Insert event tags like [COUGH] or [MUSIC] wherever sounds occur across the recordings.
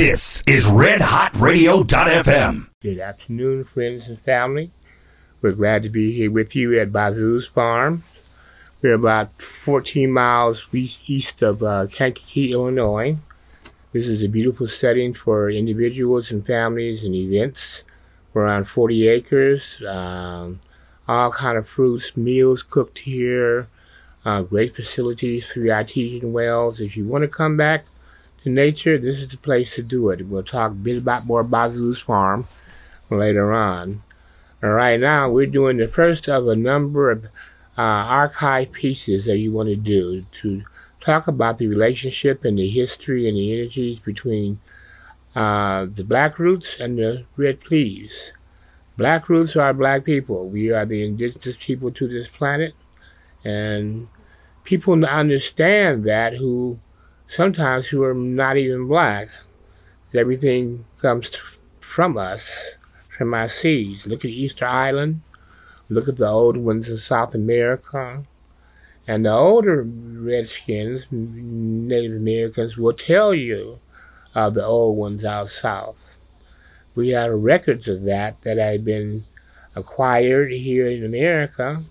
This is RedHotRadio.fm. Good afternoon, friends and family. We're glad to be here with you at Bazoo's Farms. We're about 14 miles east of uh, Kankakee, Illinois. This is a beautiful setting for individuals and families and events. We're on 40 acres. Um, all kind of fruits, meals cooked here. Uh, great facilities through artesian wells. If you want to come back to nature, this is the place to do it. We'll talk a bit about more Bazoo's Farm later on. Right now, we're doing the first of a number of uh, archive pieces that you want to do to talk about the relationship and the history and the energies between uh, the black roots and the red pleas. Black roots are black people. We are the indigenous people to this planet. And people understand that who sometimes who are not even black. Everything comes from us from our seeds. Look at Easter Island. Look at the old ones in South America. And the older Redskins, Native Americans, will tell you of the old ones out south. We have records of that that have been acquired here in America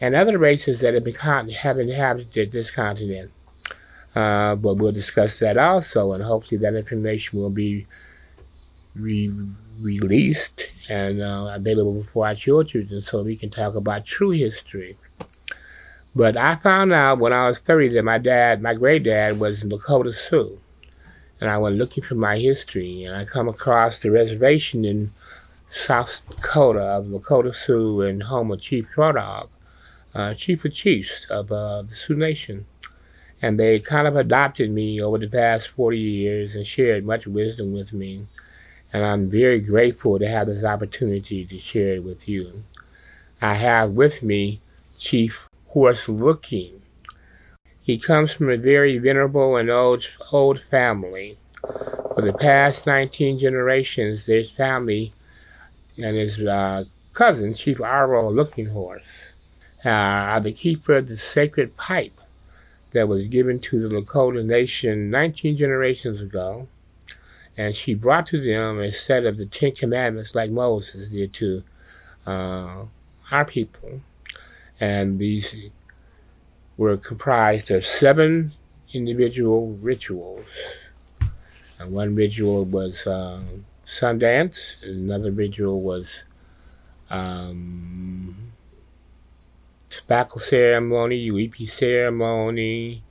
and other races that have, been, have inhabited this continent. Uh, but we'll discuss that also, and hopefully that information will be re- released and uh, available for our children, and so we can talk about true history. But I found out when I was 30 that my dad, my great dad, was in Lakota Sioux. And I went looking for my history, and I come across the reservation in South Dakota of Lakota Sioux and home of Chief Crow Dog, uh, Chief of Chiefs of uh, the Sioux Nation. And they kind of adopted me over the past 40 years and shared much wisdom with me and I'm very grateful to have this opportunity to share it with you. I have with me Chief Horse Looking. He comes from a very venerable and old, old family. For the past 19 generations, his family and his uh, cousin, Chief Arvol Looking Horse, uh, are the keeper of the sacred pipe that was given to the Lakota Nation 19 generations ago and she brought to them a set of the Ten Commandments like Moses did to uh, our people. And these were comprised of seven individual rituals. And one ritual was uh, Sundance, another ritual was um, tobacco ceremony, Yuwipi ceremony,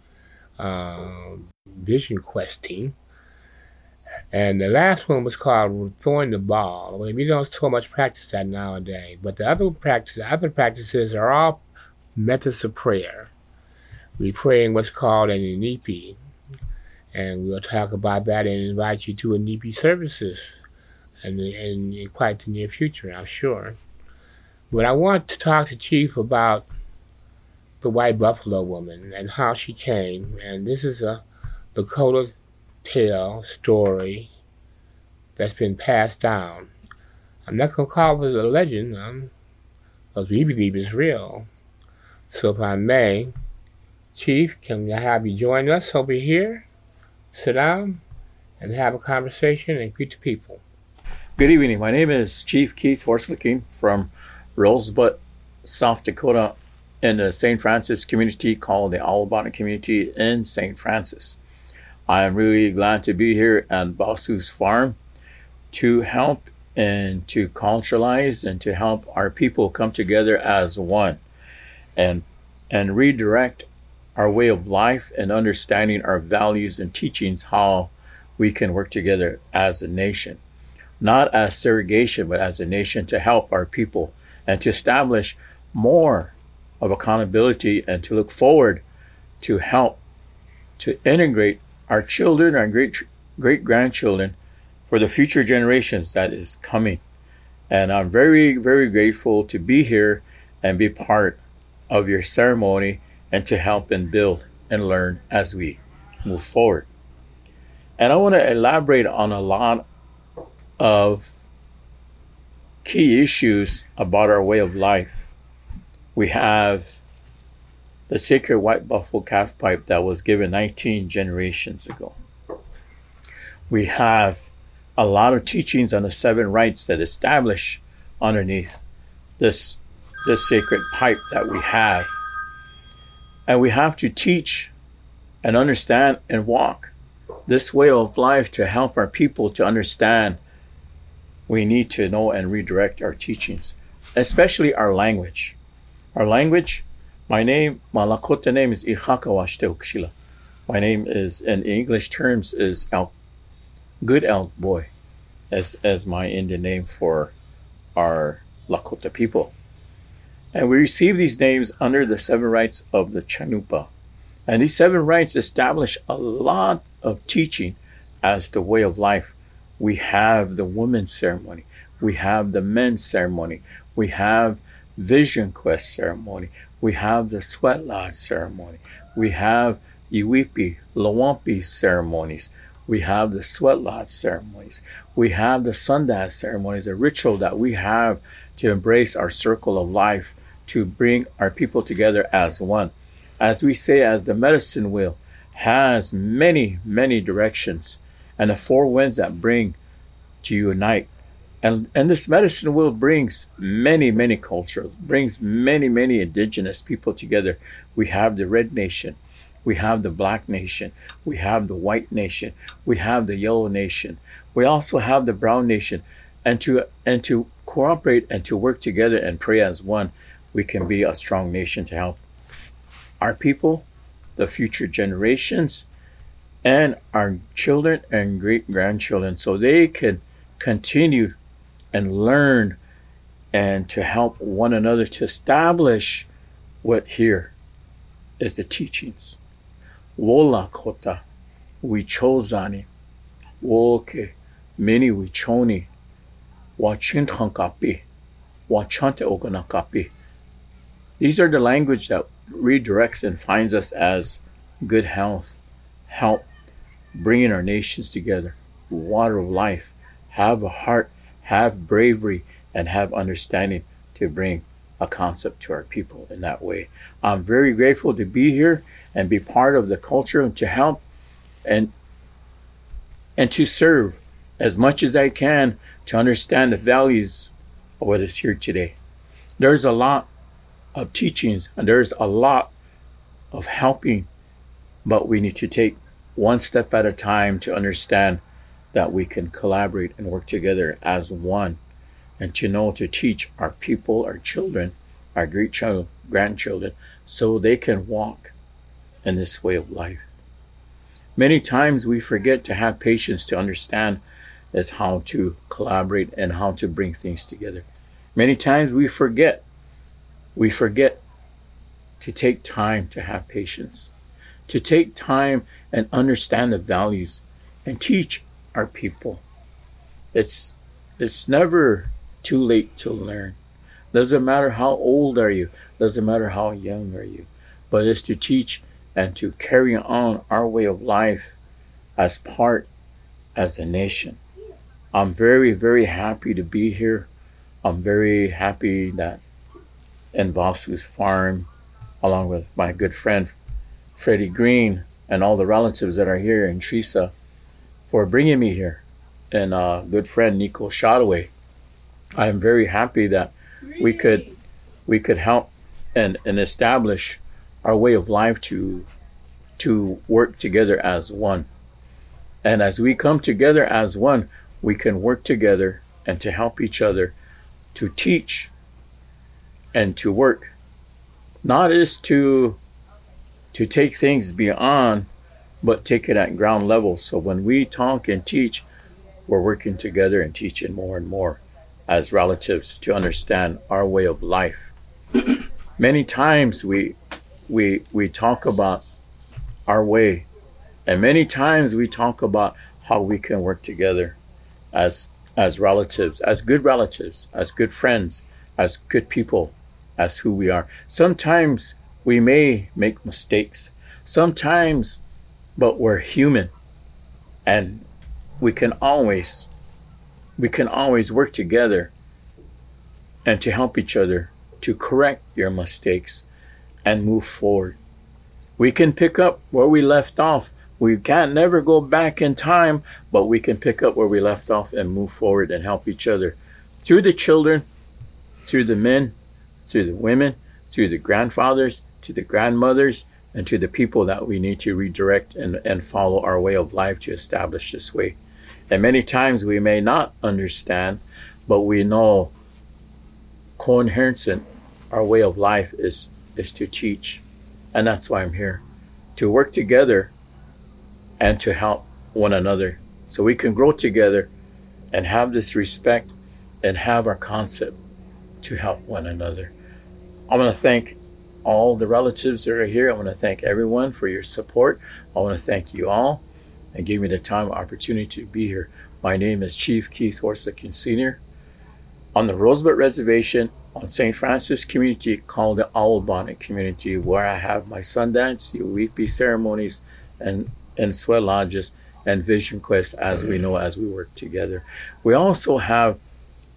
uh, vision questing, and the last one was called throwing the ball. We don't so much practice that nowadays. But the other practice, the other practices are all methods of prayer. We pray in what's called an inipi. And we'll talk about that and invite you to inipi services in, in quite the near future, I'm sure. But I want to talk to Chief about the white buffalo woman and how she came. And this is a Lakota tale, story that's been passed down. I'm not going to call it a legend, um, because we believe it's real. So if I may, Chief, can I have you join us over here? Sit down and have a conversation and greet the people. Good evening. My name is Chief Keith Horslicking from Rosebud, South Dakota, in the St. Francis community called the Alabama community in St. Francis. I am really glad to be here at Bazoo's Farm to help and to culturalize and to help our people come together as one and and redirect our way of life and understanding our values and teachings how we can work together as a nation not as segregation but as a nation to help our people and to establish more of accountability and to look forward to help to integrate our children, our great great grandchildren, for the future generations that is coming. And I'm very, very grateful to be here and be part of your ceremony and to help and build and learn as we move forward. And I want to elaborate on a lot of key issues about our way of life. We have the sacred white buffalo calf pipe that was given 19 generations ago. We have a lot of teachings on the seven rites that establish underneath this this sacred pipe that we have. And we have to teach and understand and walk this way of life to help our people to understand. We need to know and redirect our teachings, especially our language. Our language, my name, my Lakota name is Ichakawashte My name is, in English terms, is elk, good elk boy, as, as my Indian name for our Lakota people. And we receive these names under the seven rites of the Chanupa. And these seven rites establish a lot of teaching as the way of life. We have the women's ceremony. We have the men's ceremony. We have vision quest ceremony. We have the sweat lodge ceremony. We have Yuwipi, Lowanpi ceremonies. We have the sweat lodge ceremonies. We have the Sundance ceremonies, a ritual that we have to embrace our circle of life, to bring our people together as one. As we say, as the medicine wheel has many, many directions, and the four winds that bring to unite. And, and this medicine wheel brings many, many cultures, brings many, many indigenous people together. We have the red nation, we have the black nation, we have the white nation, we have the yellow nation, we also have the brown nation. And to and to cooperate and to work together and pray as one, we can be a strong nation to help our people, the future generations, and our children and great grandchildren so they can continue and learn and to help one another to establish what here is the teachings. Wola kota, we chozani, woke, many we choni, Wachintankapi, Wachante Oganakapi. These are the language that redirects and finds us as good health, help bringing our nations together, water of life, have a heart, have bravery, and have understanding to bring a concept to our people in that way. I'm very grateful to be here and be part of the culture and to help and and to serve as much as I can to understand the values of what is here today. There's a lot of teachings and there's a lot of helping, but we need to take one step at a time to understand that we can collaborate and work together as one and to know to teach our people, our children, our great child, grandchildren, so they can walk in this way of life. Many times we forget to have patience to understand is how to collaborate and how to bring things together. Many times we forget, we forget to take time to have patience, to take time and understand the values and teach our people. It's, it's never too late to learn. Doesn't matter how old are you, doesn't matter how young are you, but it's to teach and to carry on our way of life as part as a nation. I'm very, very happy to be here. I'm very happy that in Bazoo's farm, along with my good friend Freddie Green and all the relatives that are here in Teresa, for bringing me here, and uh, good friend Nico Shotaway. I am very happy that we could we could help and, and establish our way of life to to work together as one. And as we come together as one, we can work together and to help each other to teach and to work not is to to take things beyond but take it at ground level so when we talk and teach we're working together and teaching more and more as relatives to understand our way of life [CLEARS THROAT] many times we we we talk about our way and many times we talk about how we can work together as as relatives, as good relatives, as good friends, as good people, as who we are. Sometimes we may make mistakes. Sometimes, but we're human. And we can always we can always work together and to help each other to correct your mistakes and move forward. We can pick up where we left off We can't never go back in time, but we can pick up where we left off and move forward and help each other through the children, through the men, through the women, through the grandfathers, to the grandmothers, and to the people that we need to redirect and, and follow our way of life to establish this way. And many times we may not understand, but we know coherent, our way of life is, is to teach. And that's why I'm here to work together and to help one another so we can grow together and have this respect and have our concept to help one another. I want to thank all the relatives that are here. I want to thank everyone for your support. I want to thank you all and give me the time and opportunity to be here. My name is Chief Keith Horslickin Sr. On the Rosebud Reservation on St. Francis community called the Owl Bonnet community, where I have my Sundance, Yuwipi ceremonies, and, and sweat lodges and Vision Quest as we know as we work together. We also have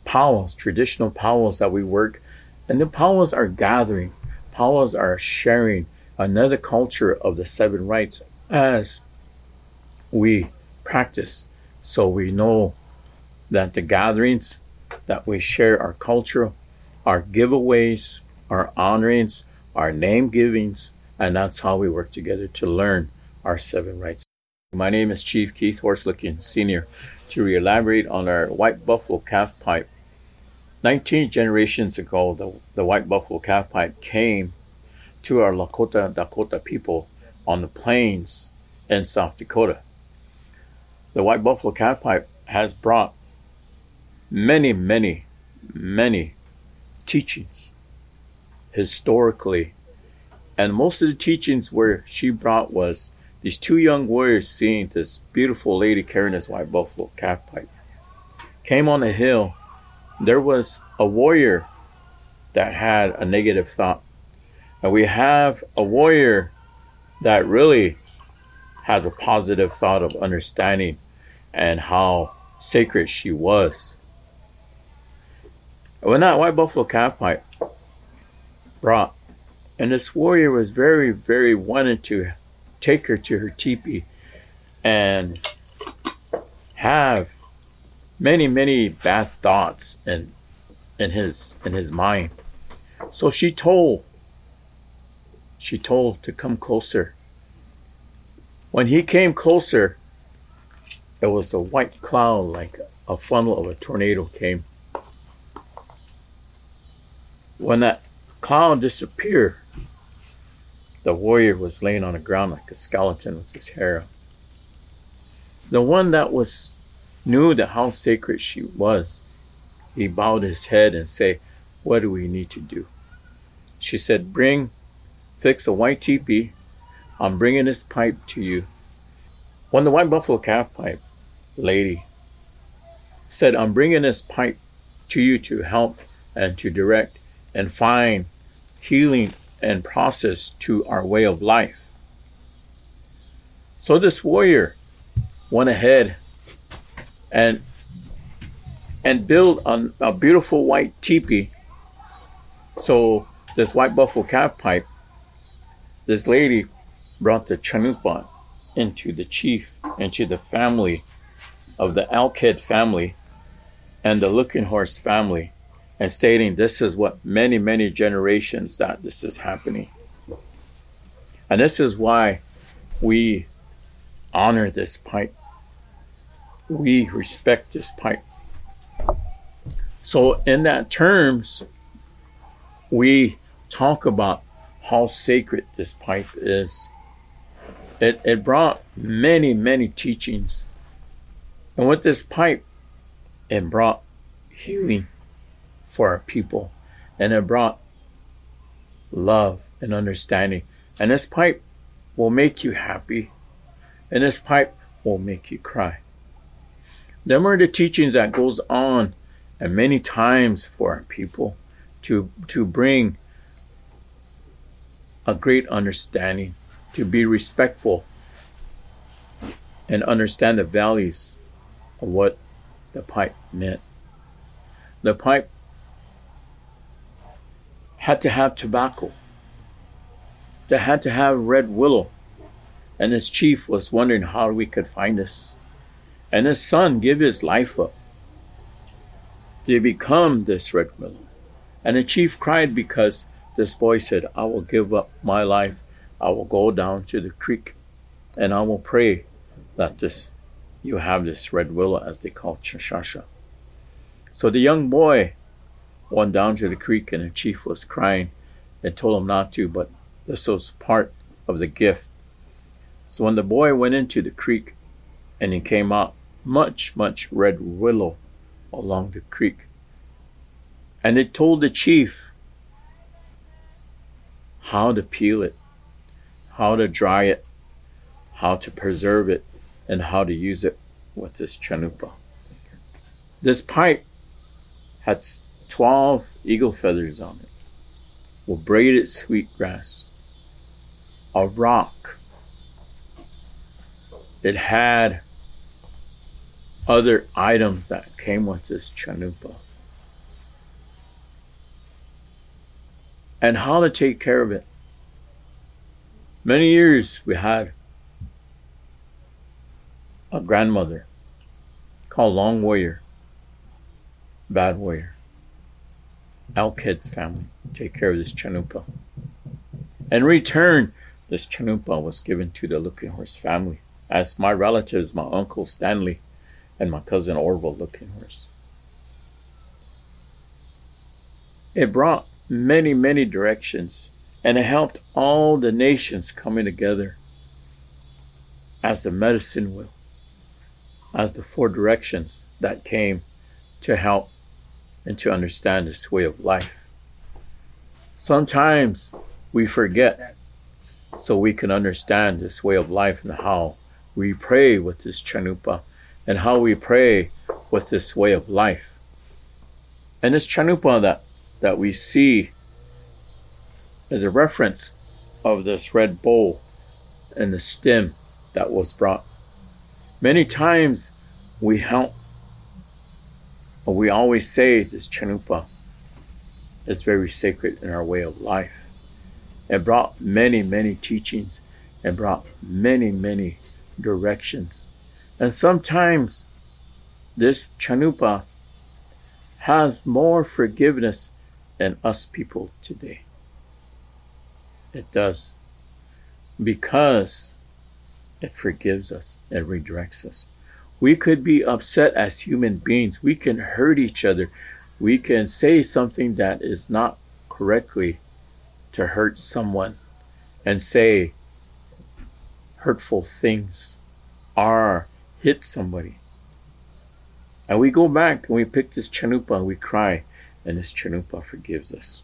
powwows, traditional powwows that we work, and the powwows are gathering powwows are sharing another culture of the seven rites as we practice. So we know that the gatherings that we share our culture, our giveaways, our honorings, our name givings, and that's how we work together to learn our seven rites. My name is Chief Keith Horslickin, Sr. To elaborate on our white buffalo calf pipe 19 generations ago, the, the white buffalo calf pipe came to our Lakota Dakota people on the plains in South Dakota. The white buffalo calf pipe has brought many, many, many teachings historically. And most of the teachings where she brought was these two young warriors seeing this beautiful lady carrying this white buffalo calf pipe. Came on a hill there was a warrior that had a negative thought. And we have a warrior that really has a positive thought of understanding and how sacred she was. When that white buffalo calf pipe brought, and this warrior was very, very wanted to take her to her teepee and have many, many bad thoughts in in his in his mind. So she told she told to come closer. When he came closer, it was a white cloud like a funnel of a tornado came. When that cloud disappeared, the warrior was laying on the ground like a skeleton with his hair. The one that was knew that how sacred she was. He bowed his head and said, What do we need to do? She said, Bring, fix a white teepee. I'm bringing this pipe to you. When the white buffalo calf pipe lady said, I'm bringing this pipe to you to help and to direct and find healing and process to our way of life. So this warrior went ahead and and build a, a beautiful white teepee. So this white buffalo calf pipe, this lady brought the chanupa into the chief, into the family of the Elkhead family and the Looking Horse family, and stating this is what many, many generations that this is happening. And this is why we honor this pipe we respect this pipe. So, in that terms, we talk about how sacred this pipe is. It, it brought many, many teachings. And with this pipe, it brought healing for our people. And it brought love and understanding. And this pipe will make you happy. And this pipe will make you cry. Them are the teachings that goes on and many times for our people to to bring a great understanding, to be respectful and understand the values of what the pipe meant. The pipe had to have tobacco. They had to have red willow. And this chief was wondering how we could find this. And his son gave his life up to become this red willow. And the chief cried because this boy said, I will give up my life. I will go down to the creek and I will pray that this you have this red willow as they call Chashasha. So the young boy went down to the creek and the chief was crying and told him not to, but this was part of the gift. So when the boy went into the creek and he came out, much, much red willow along the creek. And it told the chief how to peel it, how to dry it, how to preserve it, and how to use it with this chanupa. This pipe had 12 eagle feathers on it, with braided sweetgrass, a rock. It had other items that came with this chanupa. And how to take care of it. Many years we had a grandmother called Long Warrior, Bad Warrior. Elkhead family take care of this chanupa. In return, this chanupa was given to the Looking Horse family as my relatives, my uncle Stanley and my cousin Arvol Looking Horse. It brought many, many directions and it helped all the nations coming together as the medicine wheel, as the four directions that came to help and to understand this way of life. Sometimes we forget so we can understand this way of life and how we pray with this chanupa and how we pray with this way of life. And this chanupa that, that we see is a reference of this red bowl and the stem that was brought. Many times we help but we always say this chanupa is very sacred in our way of life. It brought many, many teachings and brought many, many directions. And sometimes this chanupa has more forgiveness than us people today. It does. Because it forgives us, it redirects us. We could be upset as human beings. We can hurt each other. We can say something that is not correctly to hurt someone and say hurtful things or hit somebody. And we go back and we pick this chanupa and we cry, and this chanupa forgives us.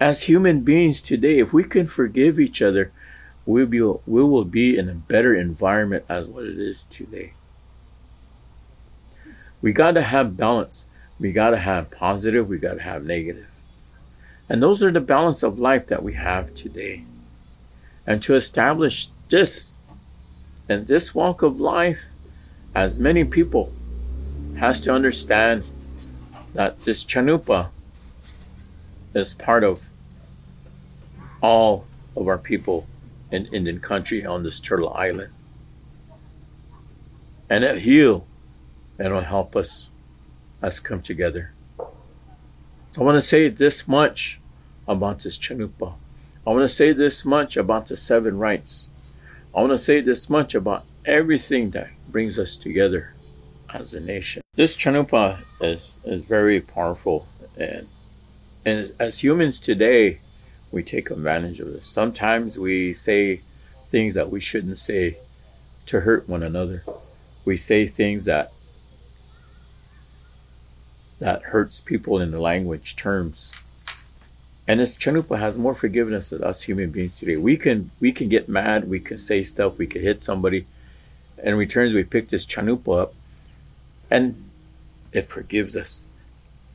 As human beings today, if we can forgive each other, we'll be, we will be in a better environment as what it is today. We got to have balance. We got to have positive. We got to have negative. And those are the balance of life that we have today. And to establish this in this walk of life, as many people has to understand that this chanupa is part of all of our people in Indian country on this turtle island. And it'll heal and it'll help us us come together. So I want to say this much about this Chanupa. I want to say this much about the seven rites. I want to say this much about everything that brings us together as a nation. This Chanupa is, is very powerful and and as humans today, we take advantage of this. Sometimes we say things that we shouldn't say to hurt one another. We say things that that hurts people in the language terms. And this Chanupa has more forgiveness than us human beings today. We can we can get mad, we can say stuff, we can hit somebody. In returns, we pick this Chanupa up and it forgives us.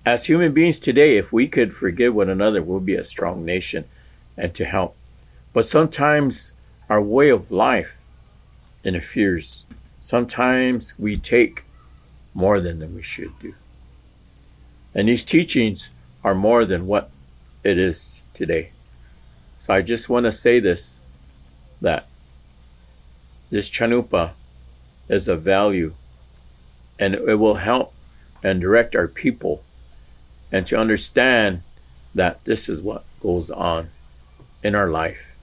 As human beings today, if we could forgive one another, we'll be a strong nation and to help. But sometimes our way of life interferes. Sometimes we take more than we should do. And these teachings are more than what it is today. So I just want to say this that this chanupa is of value and it will help and direct our people and to understand that this is what goes on in our life.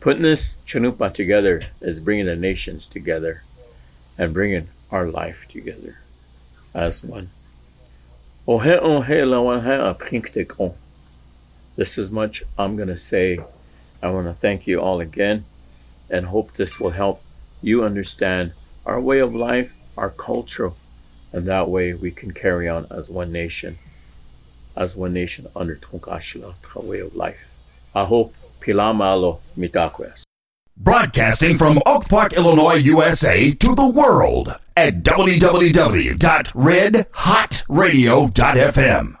Putting this chanupa together is bringing the nations together and bringing our life together as one. Oh, oh, this is much I'm going to say. I want to thank you all again and hope this will help you understand our way of life, our culture, and that way we can carry on as one nation, as one nation under Tonkashila, the way of life. Aho Pilamalo Mitakwes. Broadcasting from Oak Park, Illinois, USA to the world at www.redhotradio.fm.